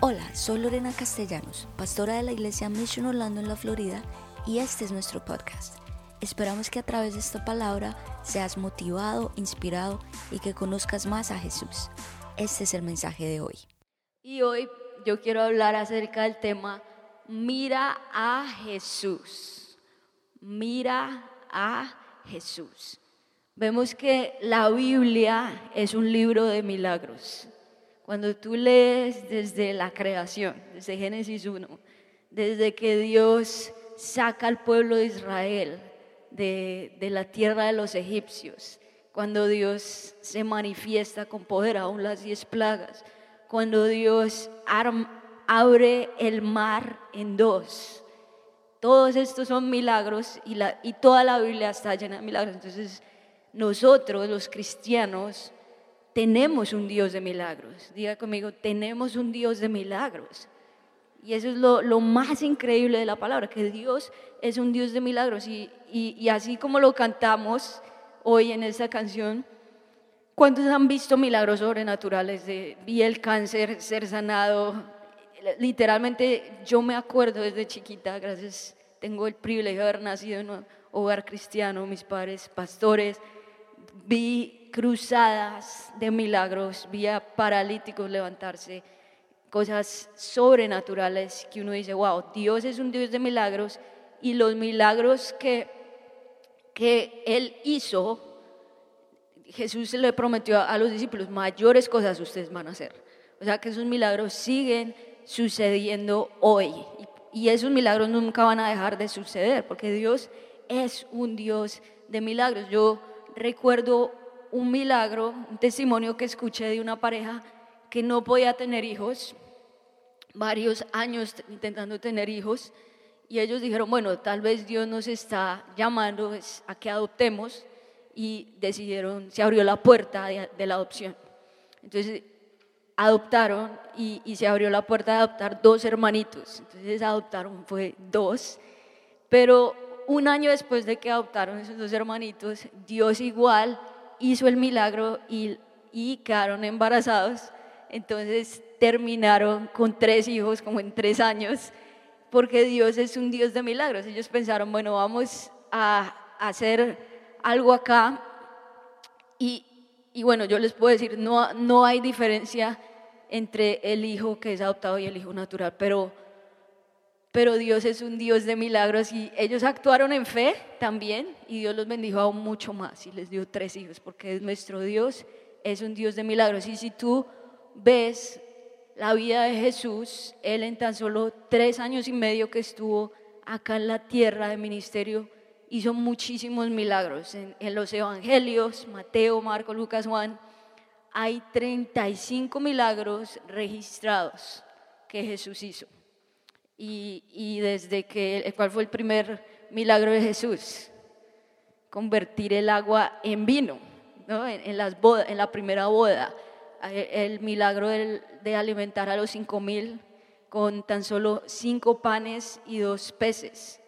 Hola, soy Lorena Castellanos, pastora de la iglesia Mission Orlando en la Florida y este es nuestro podcast. Esperamos que a través de esta palabra seas motivado, inspirado y que conozcas más a Jesús. Este es el mensaje de hoy. Y hoy yo quiero hablar acerca del tema Mira a Jesús. Mira a Jesús. Vemos que la Biblia es un libro de milagros. Cuando tú lees desde la creación, desde Génesis 1, desde que Dios saca al pueblo de Israel de, la tierra de los egipcios, cuando Dios se manifiesta con poder, aún las diez plagas, cuando Dios abre el mar en dos. Todos estos son milagros y, la, y toda la Biblia está llena de milagros. Entonces, nosotros los cristianos tenemos un Dios de milagros. Diga conmigo, tenemos un Dios de milagros. Y eso es lo, más increíble de la palabra, que Dios es un Dios de milagros. Y, y, así como lo cantamos hoy en esta canción, ¿cuántos han visto milagros sobrenaturales? De, vi el cáncer ser sanado. Literalmente yo me acuerdo desde chiquita, gracias, tengo el privilegio de haber nacido en un hogar cristiano, mis padres pastores, vi cruzadas de milagros, vi a paralíticos levantarse, cosas sobrenaturales que uno dice, wow, Dios es un Dios de milagros y los milagros que, que Él hizo, Jesús le prometió a los discípulos, mayores cosas ustedes van a hacer. O sea que esos milagros siguen sucediendo hoy y esos milagros nunca van a dejar de suceder porque Dios es un Dios de milagros. Yo recuerdo un milagro, un testimonio que escuché de una pareja que no podía tener hijos, varios años intentando tener hijos, y ellos dijeron, bueno, tal vez Dios nos está llamando a que adoptemos, y decidieron, se abrió la puerta de, la adopción. Entonces adoptaron y, y, se abrió la puerta de adoptar dos hermanitos. Entonces adoptaron, fue dos, pero un año después de que adoptaron esos dos hermanitos, Dios igual hizo el milagro y, y quedaron embarazados. Entonces terminaron con tres hijos como en tres años, porque Dios es un Dios de milagros. Ellos pensaron, bueno, vamos a hacer algo acá. Y, y bueno, yo les puedo decir, no, no hay diferencia entre el hijo que es adoptado y el hijo natural, pero pero Dios es un Dios de milagros y ellos actuaron en fe también y Dios los bendijo aún mucho más y les dio tres hijos porque nuestro Dios es un Dios de milagros y si tú ves la vida de Jesús, él en tan solo tres años y medio que estuvo acá en la tierra de ministerio hizo muchísimos milagros en, en los evangelios, Mateo, Marco, Lucas, Juan, hay 35 milagros registrados que Jesús hizo. Y, desde que, ¿cuál fue el primer milagro de Jesús? Convertir el agua en vino, ¿no? en, las en la primera boda. El, milagro de alimentar a los cinco mil con tan solo cinco panes y dos peces.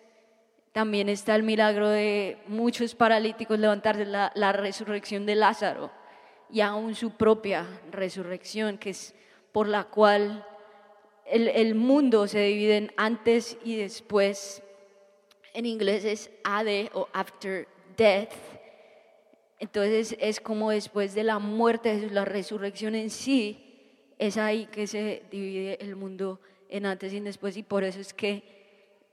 También está el milagro de muchos paralíticos levantarse, la, la resurrección de Lázaro y aún su propia resurrección, que es por la cual el, mundo se divide en antes y después. En inglés es AD o after death. Entonces es como después de la muerte, la resurrección en sí, es ahí que se divide el mundo en antes y después y por eso es que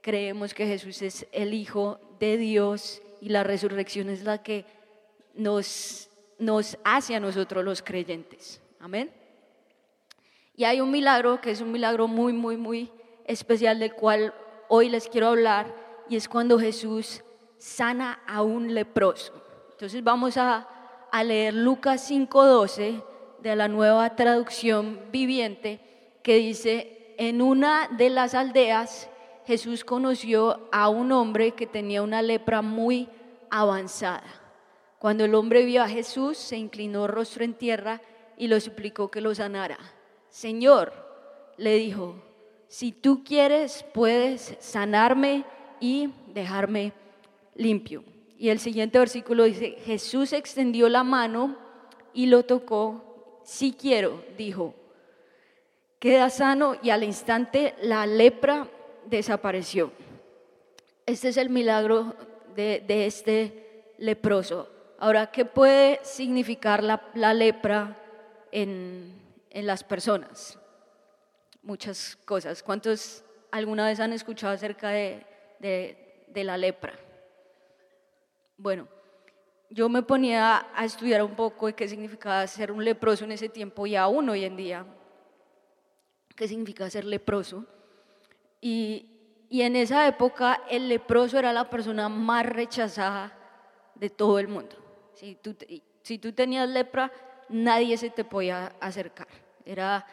creemos que Jesús es el Hijo de Dios y la resurrección es la que nos, nos hace a nosotros los creyentes. Amén. Y hay un milagro que es un milagro muy, muy, muy especial del cual hoy les quiero hablar y es cuando Jesús sana a un leproso. Entonces vamos a, a leer Lucas 5:12 de la nueva traducción viviente que dice, en una de las aldeas Jesús conoció a un hombre que tenía una lepra muy avanzada. Cuando el hombre vio a Jesús, se inclinó rostro en tierra y lo suplicó que lo sanara. Señor, le dijo, si tú quieres, puedes sanarme y dejarme limpio. Y el siguiente versículo dice, Jesús extendió la mano y lo tocó, si quiero, dijo. queda sano y al instante la lepra desapareció. Este es el milagro de, este leproso. Ahora, ¿qué puede significar la, lepra en, las personas? Muchas cosas. ¿Cuántos alguna vez han escuchado acerca de, de la lepra? Bueno, yo me ponía a estudiar un poco de qué significaba ser un leproso en ese tiempo y aún hoy en día, qué significa ser leproso. Y, en esa época el leproso era la persona más rechazada de todo el mundo. Si tú, si tú tenías lepra, nadie se te podía acercar. Era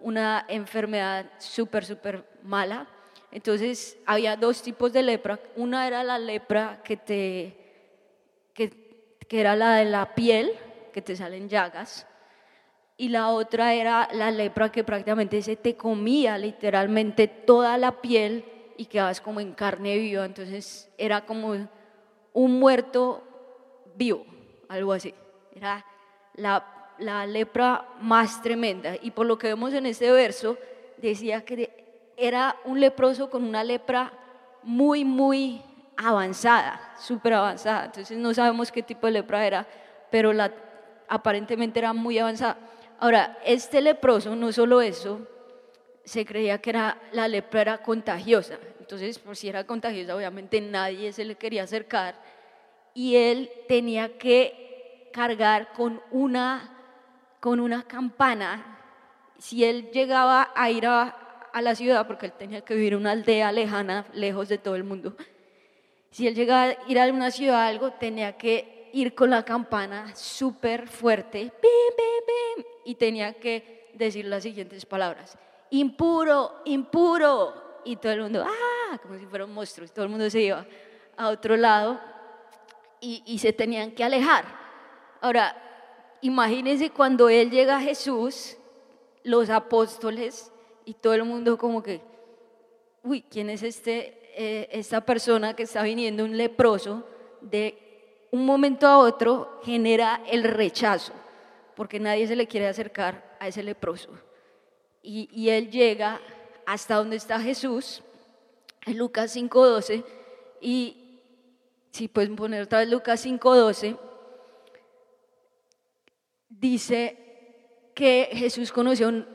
una enfermedad súper, súper mala. Entonces había dos tipos de lepra. Una era la lepra que te que, era la de la piel, que te salen llagas, y la otra era la lepra que prácticamente se te comía literalmente toda la piel y quedabas como en carne viva, entonces era como un muerto vivo, algo así. Era la, la lepra más tremenda. Y por lo que vemos en este verso, decía que era un leproso con una lepra muy, muy avanzada, súper avanzada. Entonces no sabemos qué tipo de lepra era, pero la, aparentemente era muy avanzada. Ahora, este leproso, no solo eso, se creía que era, la lepra era contagiosa. Entonces, por si era contagiosa, obviamente nadie se le quería acercar. Y él tenía que cargar con una, con una campana. Si él llegaba a ir a, a la ciudad, porque él tenía que vivir en una aldea lejana, lejos de todo el mundo, si él llegaba a ir a una ciudad algo, tenía que ir con la campana súper fuerte y tenía que decir las siguientes palabras. Impuro, impuro. Y todo el mundo, ah, como si fuera un monstruo. Y todo el mundo se iba a otro lado y, y se tenían que alejar. Ahora, imagínense cuando él llega a Jesús, los apóstoles y todo el mundo como que, uy, ¿quién es este eh, esta persona que está viniendo, un leproso, de un momento a otro genera el rechazo, porque nadie se le quiere acercar a ese leproso. Y, y él llega hasta donde está Jesús, en Lucas 5.12, y si pueden poner otra vez Lucas 5.12, dice que Jesús conoció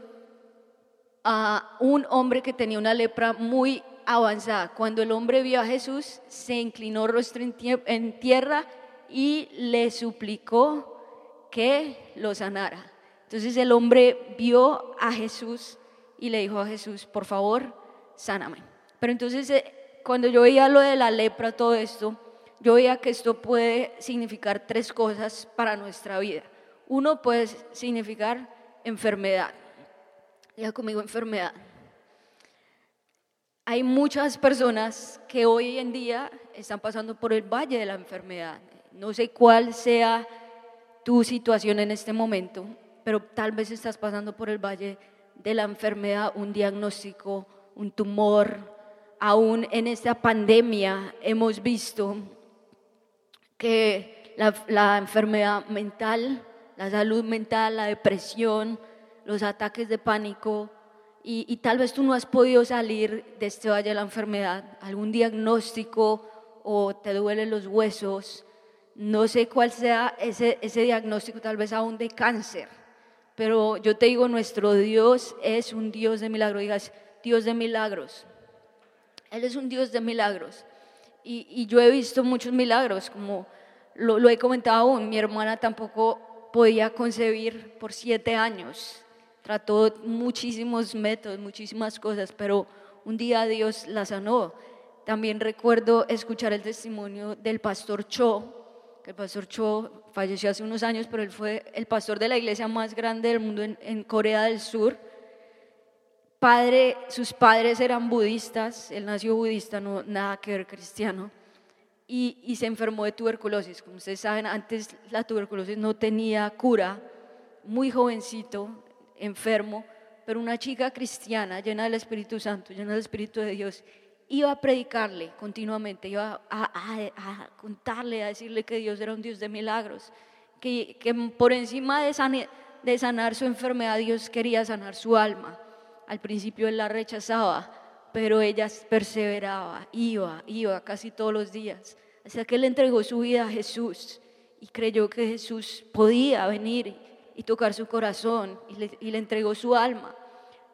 a un hombre que tenía una lepra muy avanzada. Cuando el hombre vio a Jesús, se inclinó rostro en tierra y le suplicó que lo sanara. Entonces el hombre vio a Jesús y le dijo a Jesús, por favor, sáname. Pero entonces eh, cuando yo veía lo de la lepra, todo esto, yo veía que esto puede significar tres cosas para nuestra vida. Uno puede significar enfermedad. Diga conmigo enfermedad. Hay muchas personas que hoy en día están pasando por el valle de la enfermedad. No sé cuál sea tu situación en este momento, pero tal vez estás pasando por el valle de la enfermedad, un diagnóstico, un tumor. Aún en esta pandemia hemos visto que la, la enfermedad mental, la salud mental, la depresión, los ataques de pánico, y, tal vez tú no has podido salir de este valle de la enfermedad, algún diagnóstico o te duelen los huesos, no sé cuál sea ese, ese diagnóstico, tal vez aún de cáncer, pero yo te digo, nuestro Dios es un Dios de milagros, digas, Dios de milagros. Él es un Dios de milagros. Y, yo he visto muchos milagros, como lo, lo he comentado aún, mi hermana tampoco podía concebir por siete años trató muchísimos métodos, muchísimas cosas, pero un día Dios la sanó. También recuerdo escuchar el testimonio del pastor Cho, que el pastor Cho falleció hace unos años, pero él fue el pastor de la iglesia más grande del mundo en, Corea del Sur. Padre, sus padres eran budistas, él nació budista, no nada que ver cristiano, y, y se enfermó de tuberculosis. Como ustedes saben, antes la tuberculosis no tenía cura, muy jovencito, enfermo, pero una chica cristiana llena del Espíritu Santo, llena del Espíritu de Dios, iba a predicarle continuamente, iba a, contarle, a decirle que Dios era un Dios de milagros, que, por encima de, de sanar su enfermedad, Dios quería sanar su alma. Al principio él la rechazaba, pero ella perseveraba, iba, iba casi todos los días, hasta que él entregó su vida a Jesús y creyó que Jesús podía venir y tocar su corazón y le, y le entregó su alma.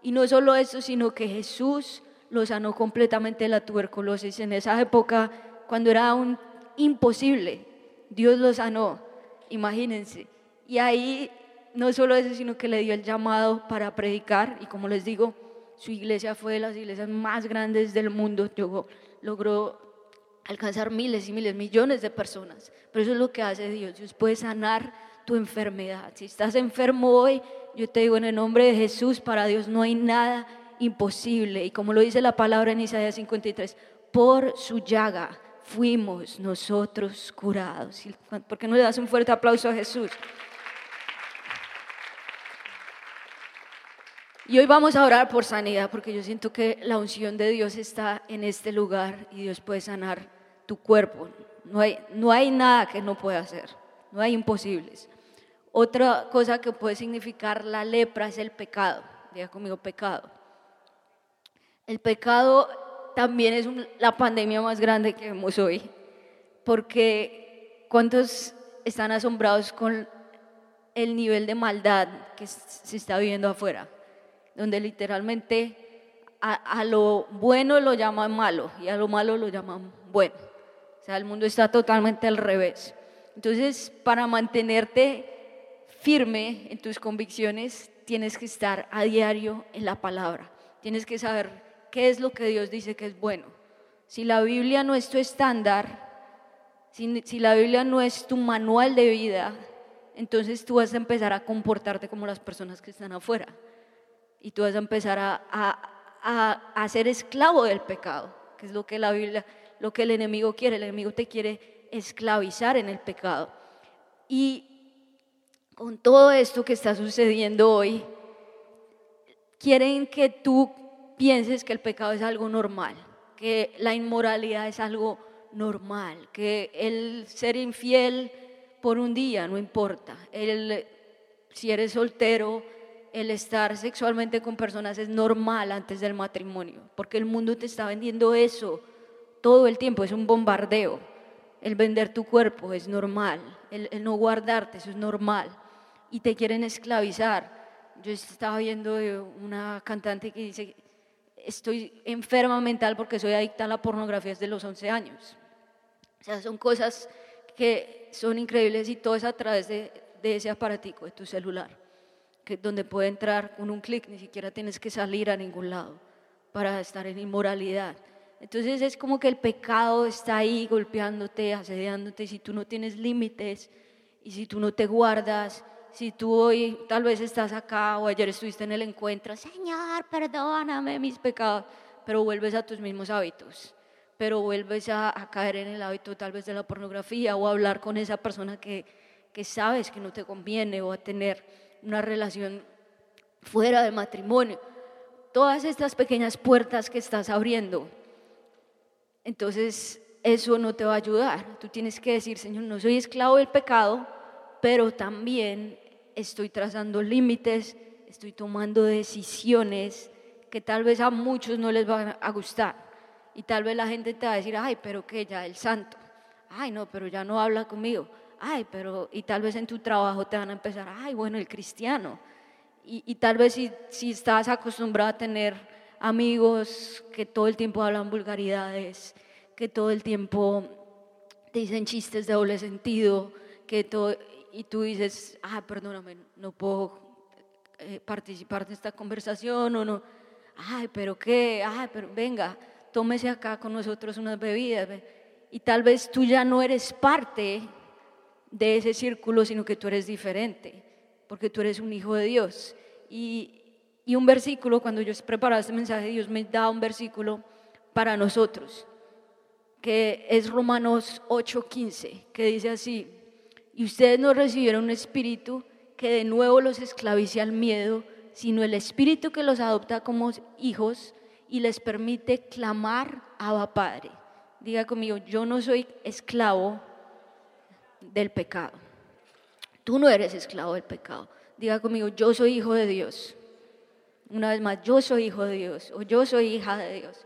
Y no solo eso, sino que Jesús lo sanó completamente de la tuberculosis. En esa época, cuando era aún imposible, Dios lo sanó, imagínense. Y ahí no solo eso, sino que le dio el llamado para predicar y como les digo, su iglesia fue de las iglesias más grandes del mundo, logró alcanzar miles y miles, millones de personas. Pero eso es lo que hace Dios, Dios puede sanar tu enfermedad. Si estás enfermo hoy, yo te digo en el nombre de Jesús, para Dios no hay nada imposible. Y como lo dice la palabra en Isaías 53, por su llaga fuimos nosotros curados. ¿Por qué no le das un fuerte aplauso a Jesús? Y hoy vamos a orar por sanidad, porque yo siento que la unción de Dios está en este lugar y Dios puede sanar tu cuerpo. No hay, no hay nada que no pueda hacer, no hay imposibles. Otra cosa que puede significar la lepra es el pecado. Diga conmigo, pecado. El pecado también es la pandemia más grande que vemos hoy, porque ¿cuántos están asombrados con el nivel de maldad que se está viviendo afuera? Donde literalmente a, lo bueno lo llaman malo y a lo malo lo llaman bueno. O sea, el mundo está totalmente al revés. Entonces, para mantenerte firme en tus convicciones, tienes que estar a diario en la palabra. Tienes que saber qué es lo que Dios dice que es bueno. Si la Biblia no es tu estándar, si, si la Biblia no es tu manual de vida, entonces tú vas a empezar a comportarte como las personas que están afuera y tú vas a empezar a, a, a, ser esclavo del pecado, que es lo que la Biblia, lo que el enemigo quiere. El enemigo te quiere esclavizar en el pecado. Y con todo esto que está sucediendo hoy, quieren que tú pienses que el pecado es algo normal, que la inmoralidad es algo normal, que el ser infiel por un día no importa, el, si eres soltero, el estar sexualmente con personas es normal antes del matrimonio, porque el mundo te está vendiendo eso todo el tiempo, es un bombardeo. El vender tu cuerpo es normal, el, no guardarte, eso es normal. Y te quieren esclavizar. Yo estaba viendo una cantante que dice, estoy enferma mental porque soy adicta a la pornografía desde los 11 años. O sea, son cosas que son increíbles y todo es a través de, ese aparatico, de tu celular donde puede entrar con un clic, ni siquiera tienes que salir a ningún lado para estar en inmoralidad. Entonces es como que el pecado está ahí golpeándote, asediándote, si tú no tienes límites y si tú no te guardas, si tú hoy tal vez estás acá o ayer estuviste en el encuentro, Señor, perdóname mis pecados, pero vuelves a tus mismos hábitos, pero vuelves a, caer en el hábito tal vez de la pornografía o a hablar con esa persona que, que sabes que no te conviene o a tener una relación fuera del matrimonio. Todas estas pequeñas puertas que estás abriendo. Entonces, eso no te va a ayudar. Tú tienes que decir, Señor, no soy esclavo del pecado, pero también estoy trazando límites, estoy tomando decisiones que tal vez a muchos no les van a gustar. Y tal vez la gente te va a decir, ay, pero que ya el santo. Ay, no, pero ya no habla conmigo ay, pero, y tal vez en tu trabajo te van a empezar, ay, bueno, el cristiano. Y, tal vez si, si estás acostumbrado a tener amigos que todo el tiempo hablan vulgaridades, que todo el tiempo te dicen chistes de doble sentido, que todo, y tú dices, ah, perdóname, no puedo eh, participar de esta conversación o no, ay, pero qué, ay, pero venga, tómese acá con nosotros unas bebidas. Y tal vez tú ya no eres parte de ese círculo, sino que tú eres diferente, porque tú eres un hijo de Dios. Y, un versículo, cuando yo preparaba este mensaje, Dios me da un versículo para nosotros, que es Romanos 8:15, que dice así, y ustedes no recibieron un espíritu que de nuevo los esclavice al miedo, sino el espíritu que los adopta como hijos y les permite clamar a Padre. Diga conmigo, yo no soy esclavo del pecado. Tú no eres esclavo del pecado. Diga conmigo, yo soy hijo de Dios. Una vez más, yo soy hijo de Dios o yo soy hija de Dios.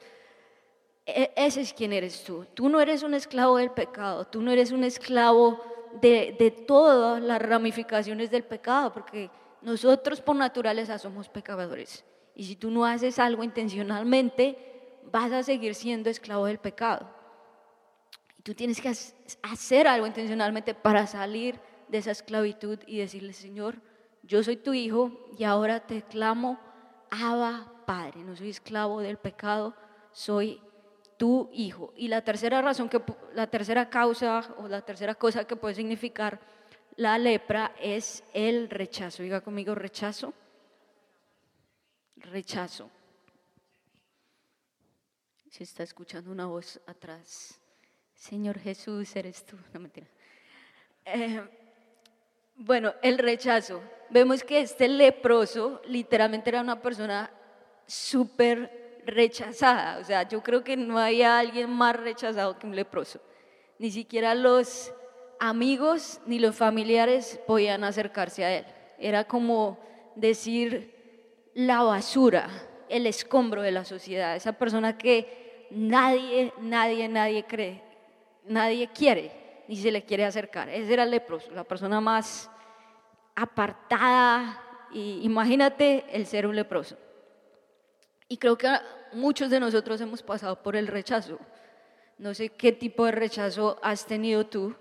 E, ese es quien eres tú. Tú no eres un esclavo del pecado, tú no eres un esclavo de, de todas las ramificaciones del pecado, porque nosotros por naturaleza somos pecadores. Y si tú no haces algo intencionalmente, vas a seguir siendo esclavo del pecado. Tú tienes que hacer algo intencionalmente para salir de esa esclavitud y decirle, Señor, yo soy tu hijo y ahora te clamo, Abba Padre, no soy esclavo del pecado, soy tu hijo. Y la tercera razón que la tercera causa o la tercera cosa que puede significar la lepra es el rechazo. Diga conmigo rechazo. Rechazo. Se está escuchando una voz atrás. Señor Jesús, eres tú. No mentira. Eh, bueno, el rechazo. Vemos que este leproso literalmente era una persona súper rechazada. O sea, yo creo que no hay alguien más rechazado que un leproso. Ni siquiera los amigos ni los familiares podían acercarse a él. Era como decir la basura, el escombro de la sociedad, esa persona que nadie, nadie, nadie cree, nadie quiere ni se le quiere acercar. Ese era el leproso, la persona más apartada. Y imagínate el ser un leproso. Y creo que muchos de nosotros hemos pasado por el rechazo. No sé qué tipo de rechazo has tenido tú,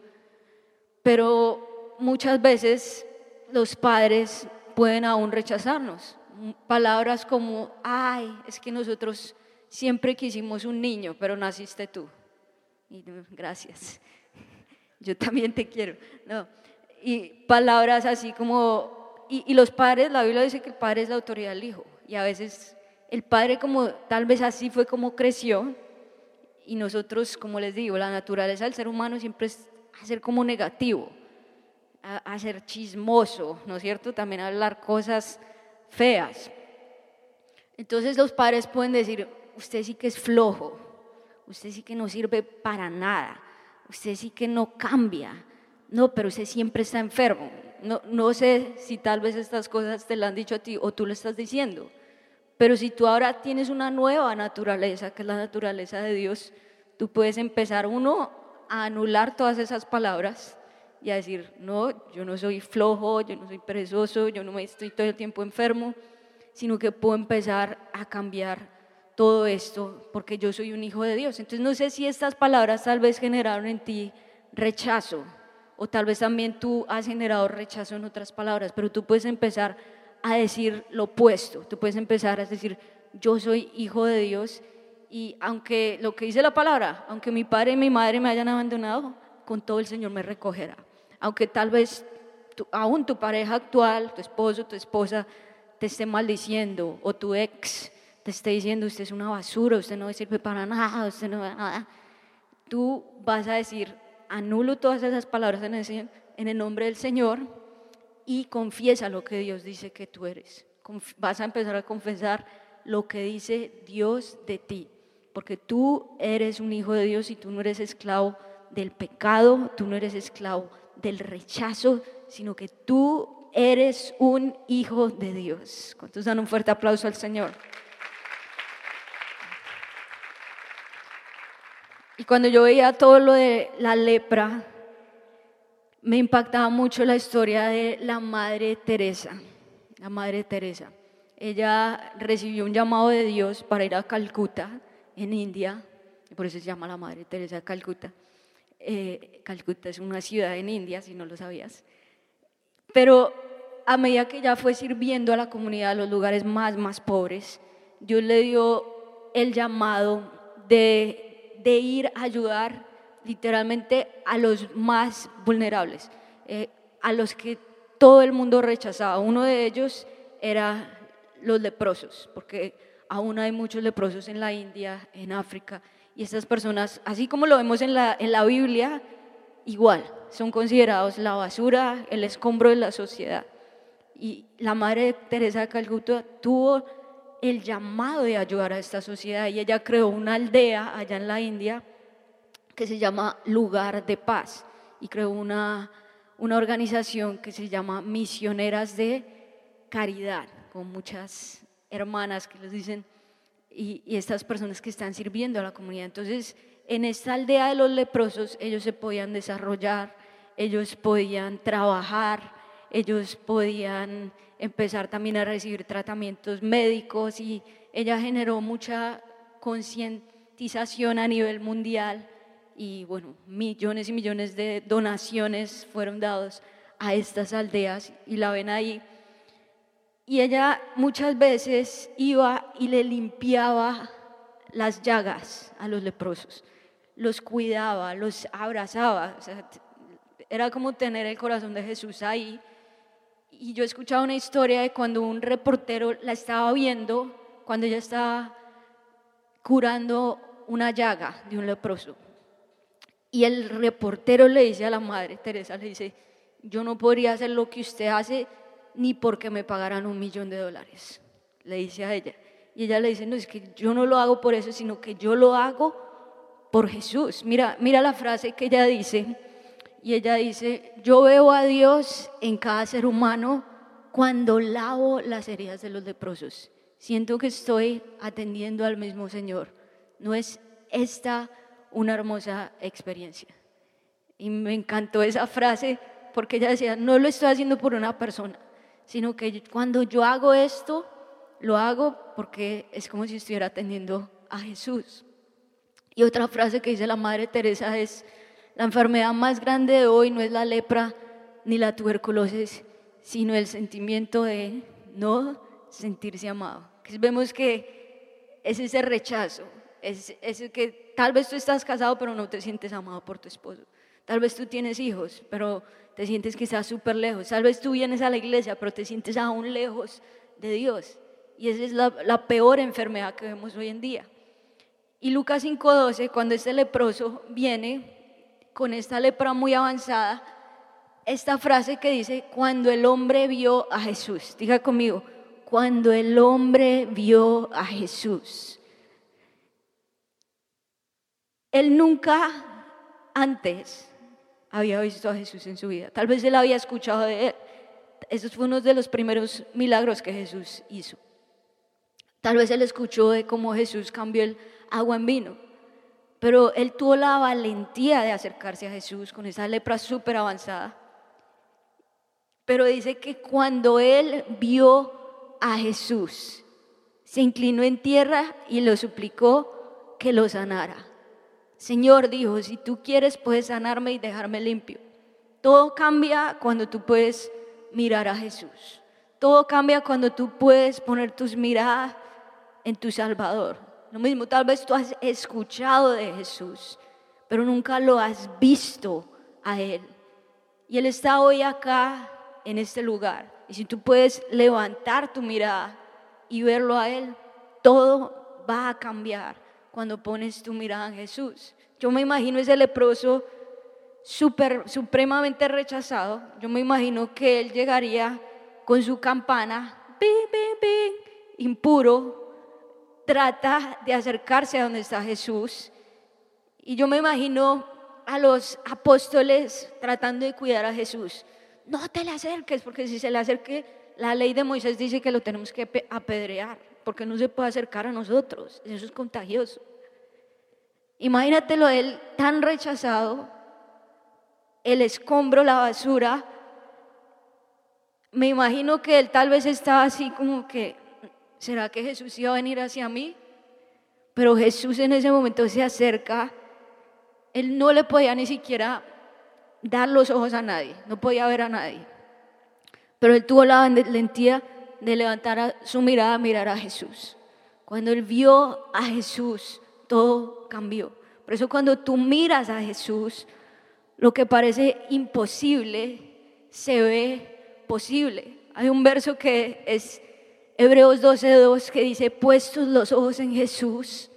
pero muchas veces los padres pueden aún rechazarnos. Palabras como, ay, es que nosotros siempre quisimos un niño, pero naciste tú. Y gracias yo también te quiero. No. Y palabras así como, y, los padres, la Biblia dice que el padre es la autoridad del hijo. Y a veces el padre como, tal vez así fue como creció. Y nosotros, como les digo, la naturaleza del ser humano siempre es hacer como negativo, hacer chismoso, ¿no es cierto? También hablar cosas feas. Entonces los padres pueden decir, usted sí que es flojo, usted sí que no sirve para nada usted sí que no cambia. No, pero usted siempre está enfermo. No, no sé si tal vez estas cosas te las han dicho a ti o tú lo estás diciendo. Pero si tú ahora tienes una nueva naturaleza, que es la naturaleza de Dios, tú puedes empezar uno a anular todas esas palabras y a decir, no, yo no soy flojo, yo no soy perezoso, yo no me estoy todo el tiempo enfermo, sino que puedo empezar a cambiar todo esto porque yo soy un hijo de Dios. Entonces no sé si estas palabras tal vez generaron en ti rechazo o tal vez también tú has generado rechazo en otras palabras, pero tú puedes empezar a decir lo opuesto, tú puedes empezar a decir yo soy hijo de Dios y aunque lo que dice la palabra, aunque mi padre y mi madre me hayan abandonado, con todo el Señor me recogerá. Aunque tal vez aún tu pareja actual, tu esposo, tu esposa, te esté maldiciendo o tu ex te esté diciendo, usted es una basura, usted no sirve para nada, usted no nada, tú vas a decir, anulo todas esas palabras en, en el nombre del Señor y confiesa lo que Dios dice que tú eres. Vas a empezar a confesar lo que dice Dios de ti, porque tú eres un hijo de Dios y tú no eres esclavo del pecado, tú no eres esclavo del rechazo, sino que tú eres un hijo de Dios. ¿Cuántos dan un fuerte aplauso al Señor? Y cuando yo veía todo lo de la lepra, me impactaba mucho la historia de la Madre Teresa. La Madre Teresa. Ella recibió un llamado de Dios para ir a Calcuta, en India, y por eso se llama la Madre Teresa de Calcuta. Eh, Calcuta es una ciudad en India, si no lo sabías. Pero a medida que ella fue sirviendo a la comunidad, a los lugares más, más pobres, Dios le dio el llamado de de ir a ayudar literalmente a los más vulnerables, eh, a los que todo el mundo rechazaba. Uno de ellos era los leprosos, porque aún hay muchos leprosos en la India, en África, y estas personas, así como lo vemos en la, en la Biblia, igual, son considerados la basura, el escombro de la sociedad. Y la Madre Teresa de Calcuta tuvo el llamado de ayudar a esta sociedad y ella creó una aldea allá en la India que se llama Lugar de Paz y creó una, una organización que se llama Misioneras de Caridad, con muchas hermanas que les dicen, y, y estas personas que están sirviendo a la comunidad. Entonces, en esta aldea de los leprosos, ellos se podían desarrollar, ellos podían trabajar, ellos podían empezar también a recibir tratamientos médicos y ella generó mucha concientización a nivel mundial y bueno, millones y millones de donaciones fueron dados a estas aldeas y la ven ahí. Y ella muchas veces iba y le limpiaba las llagas a los leprosos, los cuidaba, los abrazaba. era como tener el corazón de Jesús ahí. Y yo escuchaba una historia de cuando un reportero la estaba viendo, cuando ella estaba curando una llaga de un leproso. Y el reportero le dice a la madre Teresa, le dice, yo no podría hacer lo que usted hace ni porque me pagaran un millón de dólares, le dice a ella. Y ella le dice, no, es que yo no lo hago por eso, sino que yo lo hago por Jesús. Mira, mira la frase que ella dice. Y ella dice, yo veo a Dios en cada ser humano cuando lavo las heridas de los leprosos. Siento que estoy atendiendo al mismo Señor. ¿No es esta una hermosa experiencia? Y me encantó esa frase porque ella decía, no lo estoy haciendo por una persona, sino que cuando yo hago esto, lo hago porque es como si estuviera atendiendo a Jesús. Y otra frase que dice la Madre Teresa es, la enfermedad más grande de hoy no es la lepra ni la tuberculosis, sino el sentimiento de no sentirse amado. vemos que es ese rechazo, es, es que tal vez tú estás casado pero no te sientes amado por tu esposo. Tal vez tú tienes hijos, pero te sientes quizás súper lejos. Tal vez tú vienes a la iglesia, pero te sientes aún lejos de Dios. Y esa es la, la peor enfermedad que vemos hoy en día. Y Lucas 5.12, cuando este leproso viene con esta lepra muy avanzada, esta frase que dice, cuando el hombre vio a Jesús, diga conmigo, cuando el hombre vio a Jesús. Él nunca antes había visto a Jesús en su vida. Tal vez él había escuchado de él. Ese fue uno de los primeros milagros que Jesús hizo. Tal vez él escuchó de cómo Jesús cambió el agua en vino. Pero él tuvo la valentía de acercarse a Jesús con esa lepra súper avanzada. Pero dice que cuando él vio a Jesús, se inclinó en tierra y lo suplicó que lo sanara. Señor dijo, si tú quieres puedes sanarme y dejarme limpio. Todo cambia cuando tú puedes mirar a Jesús. Todo cambia cuando tú puedes poner tus miradas en tu Salvador. Lo mismo, tal vez tú has escuchado de Jesús, pero nunca lo has visto a Él. Y Él está hoy acá, en este lugar. Y si tú puedes levantar tu mirada y verlo a Él, todo va a cambiar cuando pones tu mirada en Jesús. Yo me imagino ese leproso super, supremamente rechazado. Yo me imagino que él llegaría con su campana, impuro, trata de acercarse a donde está Jesús. Y yo me imagino a los apóstoles tratando de cuidar a Jesús. No te le acerques, porque si se le acerque, la ley de Moisés dice que lo tenemos que apedrear porque no se puede acercar a nosotros. Eso es contagioso. Imagínatelo él tan rechazado, el escombro, la basura. Me imagino que él tal vez estaba así como que, ¿será que Jesús iba a venir hacia mí? Pero Jesús en ese momento se acerca. Él no le podía ni siquiera dar los ojos a nadie, no podía ver a nadie. Pero él tuvo la valentía de levantar su mirada a mirar a Jesús. Cuando él vio a Jesús, todo cambió. Por eso cuando tú miras a Jesús, lo que parece imposible se ve posible. Hay un verso que es Hebreos 12:2 que dice, puestos los ojos en Jesús,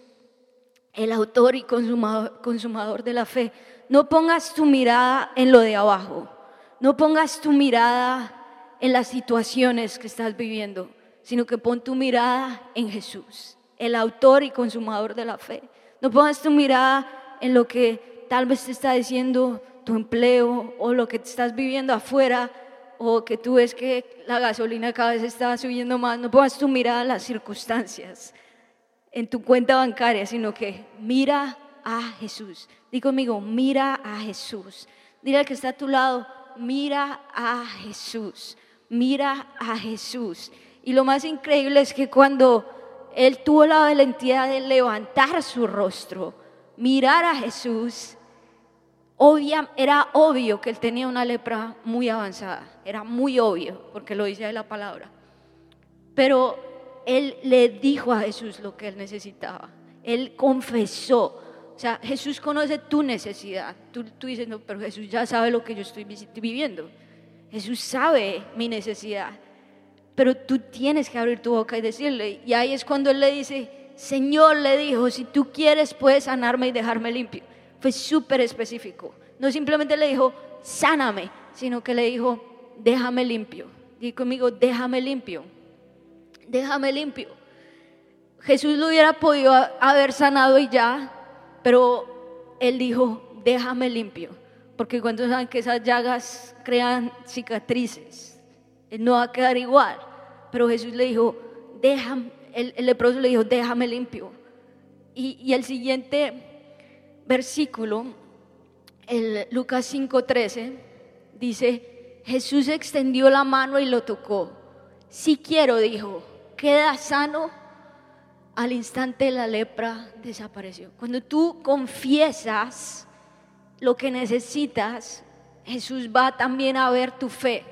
el autor y consumador, consumador de la fe, no pongas tu mirada en lo de abajo, no pongas tu mirada en las situaciones que estás viviendo, sino que pon tu mirada en Jesús, el autor y consumador de la fe. No pongas tu mirada en lo que tal vez te está diciendo tu empleo o lo que te estás viviendo afuera o que tú ves que la gasolina cada vez está subiendo más, no pongas tu mirada a las circunstancias en tu cuenta bancaria, sino que mira a Jesús. Di conmigo, mira a Jesús. Dile al que está a tu lado, mira a Jesús, mira a Jesús. Y lo más increíble es que cuando él tuvo la valentía de levantar su rostro, mirar a Jesús, era obvio que él tenía una lepra muy avanzada, era muy obvio, porque lo dice la palabra. Pero él le dijo a Jesús lo que él necesitaba, él confesó. O sea, Jesús conoce tu necesidad. Tú, tú dices, no, pero Jesús ya sabe lo que yo estoy viviendo. Jesús sabe mi necesidad. Pero tú tienes que abrir tu boca y decirle. Y ahí es cuando él le dice, Señor le dijo, si tú quieres puedes sanarme y dejarme limpio fue súper específico. No simplemente le dijo, sáname, sino que le dijo, déjame limpio. Dí conmigo, déjame limpio. Déjame limpio. Jesús lo hubiera podido haber sanado y ya, pero él dijo, déjame limpio. Porque cuando saben que esas llagas crean cicatrices, él no va a quedar igual. Pero Jesús le dijo, déjame, el, leproso le dijo, déjame limpio. Y el siguiente versículo, el Lucas 5:13, dice, Jesús extendió la mano y lo tocó. Si quiero, dijo, queda sano. Al instante la lepra desapareció. Cuando tú confiesas lo que necesitas, Jesús va también a ver tu fe.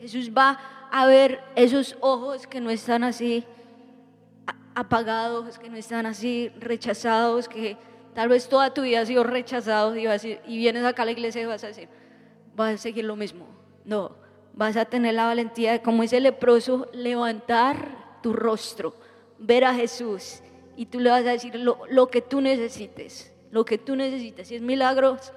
Jesús va a ver esos ojos que no están así apagados, que no están así rechazados, que Tal vez toda tu vida has sido rechazado y, y vienes acá a la iglesia y vas a decir, vas a seguir lo mismo. No, vas a tener la valentía de, como ese leproso, levantar tu rostro, ver a Jesús y tú le vas a decir lo, lo que tú necesites, lo que tú necesites. Si es milagros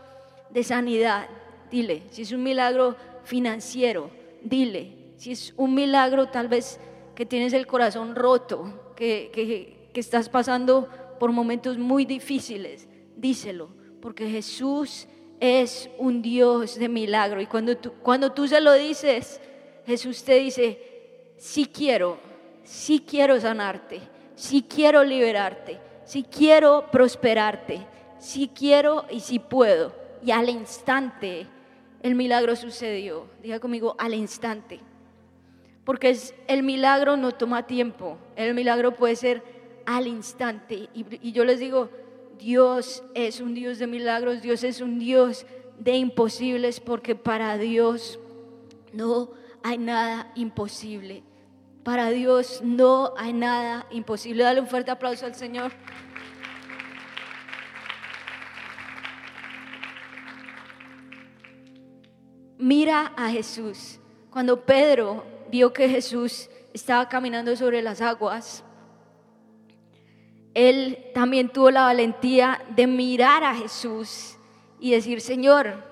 de sanidad, dile. Si es un milagro financiero, dile. Si es un milagro tal vez que tienes el corazón roto, que, que, que estás pasando por momentos muy difíciles, díselo, porque Jesús es un Dios de milagro. Y cuando tú, cuando tú se lo dices, Jesús te dice, sí quiero, sí quiero sanarte, sí quiero liberarte, sí quiero prosperarte, sí quiero y sí puedo. Y al instante el milagro sucedió. Diga conmigo, al instante. Porque el milagro no toma tiempo, el milagro puede ser al instante. Y, yo les digo, Dios es un Dios de milagros, Dios es un Dios de imposibles, porque para Dios no hay nada imposible. Para Dios no hay nada imposible. Dale un fuerte aplauso al Señor. Mira a Jesús. Cuando Pedro vio que Jesús estaba caminando sobre las aguas, él también tuvo la valentía de mirar a Jesús y decir, Señor,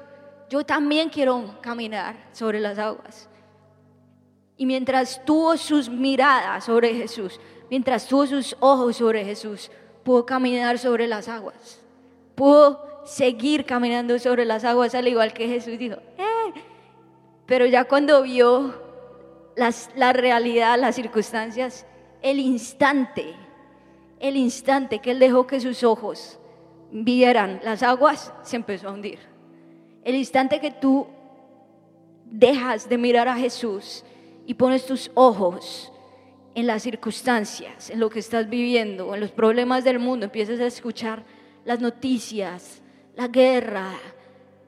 yo también quiero caminar sobre las aguas. Y mientras tuvo sus miradas sobre Jesús, mientras tuvo sus ojos sobre Jesús, pudo caminar sobre las aguas. Pudo seguir caminando sobre las aguas al igual que Jesús dijo, eh". pero ya cuando vio la realidad, las circunstancias, el instante el instante que él dejó que sus ojos vieran las aguas, se empezó a hundir. El instante que tú dejas de mirar a Jesús y pones tus ojos en las circunstancias, en lo que estás viviendo, en los problemas del mundo, empiezas a escuchar las noticias, la guerra,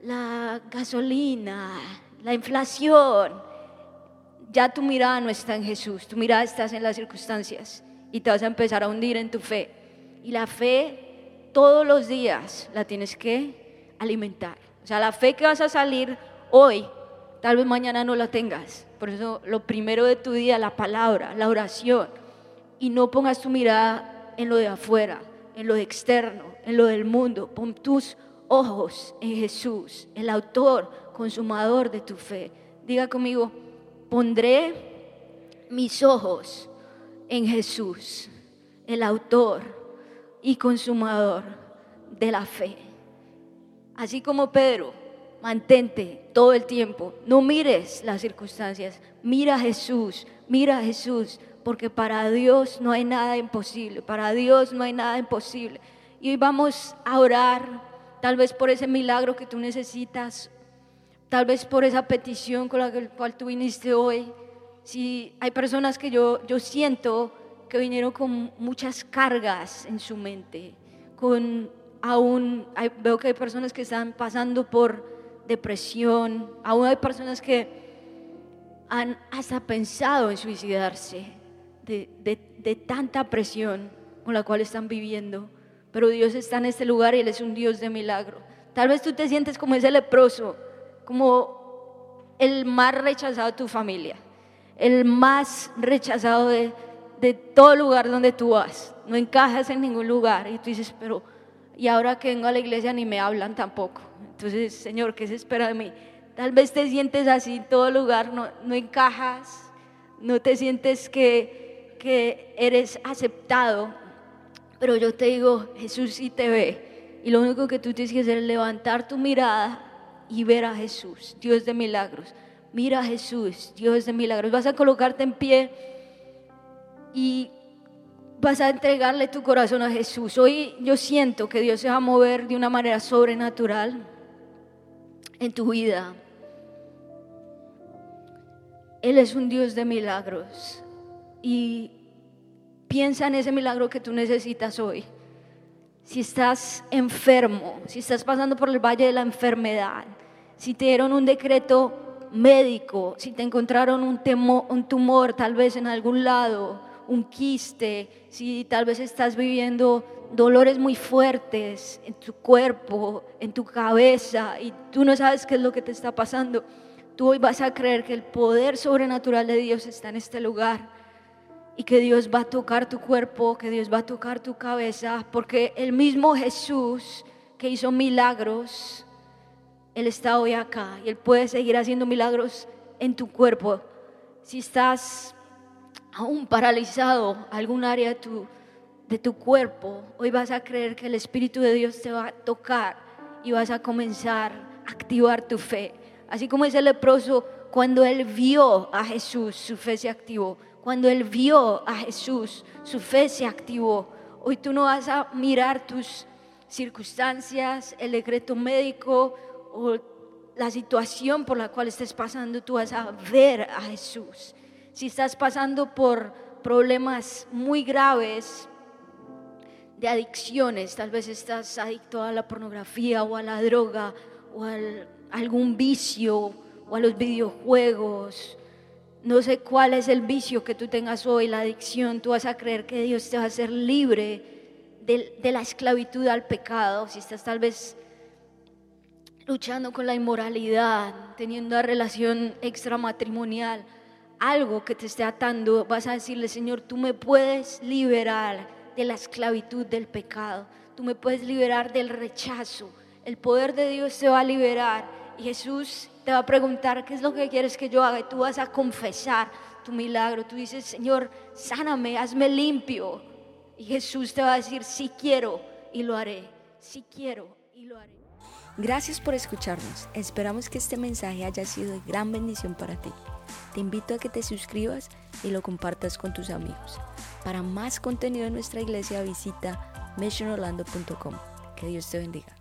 la gasolina, la inflación, ya tu mirada no está en Jesús, tu mirada está en las circunstancias y te vas a empezar a hundir en tu fe. Y la fe todos los días la tienes que alimentar. O sea, la fe que vas a salir hoy, tal vez mañana no la tengas. Por eso lo primero de tu día, la palabra, la oración. Y no pongas tu mirada en lo de afuera, en lo externo, en lo del mundo. Pon tus ojos en Jesús, el autor, consumador de tu fe. Diga conmigo, pondré mis ojos en Jesús, el autor y consumador de la fe. Así como Pedro, Mantente todo el tiempo. No mires las circunstancias. Mira a Jesús. Mira a Jesús. Porque para Dios no hay nada imposible. Para Dios no hay nada imposible. Y hoy vamos a orar tal vez por ese milagro que tú necesitas. Tal vez por esa petición con la cual tú viniste hoy. Si hay personas que yo, yo siento que vinieron con muchas cargas en su mente. Con aún, veo que hay personas que están pasando por depresión, aún hay personas que han hasta pensado en suicidarse de, de, tanta presión con la cual están viviendo. Pero Dios está en este lugar y Él es un Dios de milagro. Tal vez tú te sientes como ese leproso, como el más rechazado de tu familia, el más rechazado de, de todo lugar donde tú vas. No encajas en ningún lugar y tú dices, pero y ahora que vengo a la iglesia ni me hablan tampoco. Entonces, Señor, ¿qué se espera de mí? Tal vez te sientes así en todo lugar, no, no encajas, no te sientes que, que eres aceptado, pero yo te digo, Jesús sí te ve. Y lo único que tú tienes que hacer es levantar tu mirada y ver a Jesús, Dios de milagros. Mira a Jesús, Dios de milagros. Vas a colocarte en pie y vas a entregarle tu corazón a Jesús. Hoy yo siento que Dios se va a mover de una manera sobrenatural en tu vida. Él es un Dios de milagros y piensa en ese milagro que tú necesitas hoy. Si estás enfermo, si estás pasando por el valle de la enfermedad, si te dieron un decreto médico, si te encontraron un, un tumor tal vez en algún lado, un quiste, si tal vez estás viviendo dolores muy fuertes en tu cuerpo, en tu cabeza, y tú no sabes qué es lo que te está pasando, tú hoy vas a creer que el poder sobrenatural de Dios está en este lugar y que Dios va a tocar tu cuerpo, que Dios va a tocar tu cabeza, porque el mismo Jesús que hizo milagros, Él está hoy acá y Él puede seguir haciendo milagros en tu cuerpo. Si estás aún paralizado algún área de tu, cuerpo, hoy vas a creer que el Espíritu de Dios te va a tocar y vas a comenzar a activar tu fe. Así como ese leproso, cuando él vio a Jesús, su fe se activó. Cuando él vio a Jesús, su fe se activó. Hoy tú no vas a mirar tus circunstancias, el decreto médico la situación por la cual estés pasando, tú vas a ver a Jesús si estás pasando por problemas muy graves de adicciones, tal vez estás adicto a la pornografía o a la droga o a algún vicio o a los videojuegos. No sé cuál es el vicio que tú tengas hoy, la adicción. Tú vas a creer que Dios te va a hacer libre de la esclavitud al pecado. Si estás tal vez luchando con la inmoralidad, teniendo una relación extramatrimonial, algo que te esté atando, vas a decirle, Señor, tú me puedes liberar de la esclavitud del pecado, tú me puedes liberar del rechazo, el poder de Dios te va a liberar y Jesús te va a preguntar, ¿qué es lo que quieres que yo haga? Y tú vas a confesar tu milagro, tú dices, Señor, sáname, hazme limpio. Y Jesús te va a decir, sí quiero y lo haré, sí quiero y lo haré. Gracias por escucharnos. Esperamos que este mensaje haya sido de gran bendición para ti. Te invito a que te suscribas y lo compartas con tus amigos. Para más contenido en nuestra iglesia visita missionorlando.com. Que Dios te bendiga.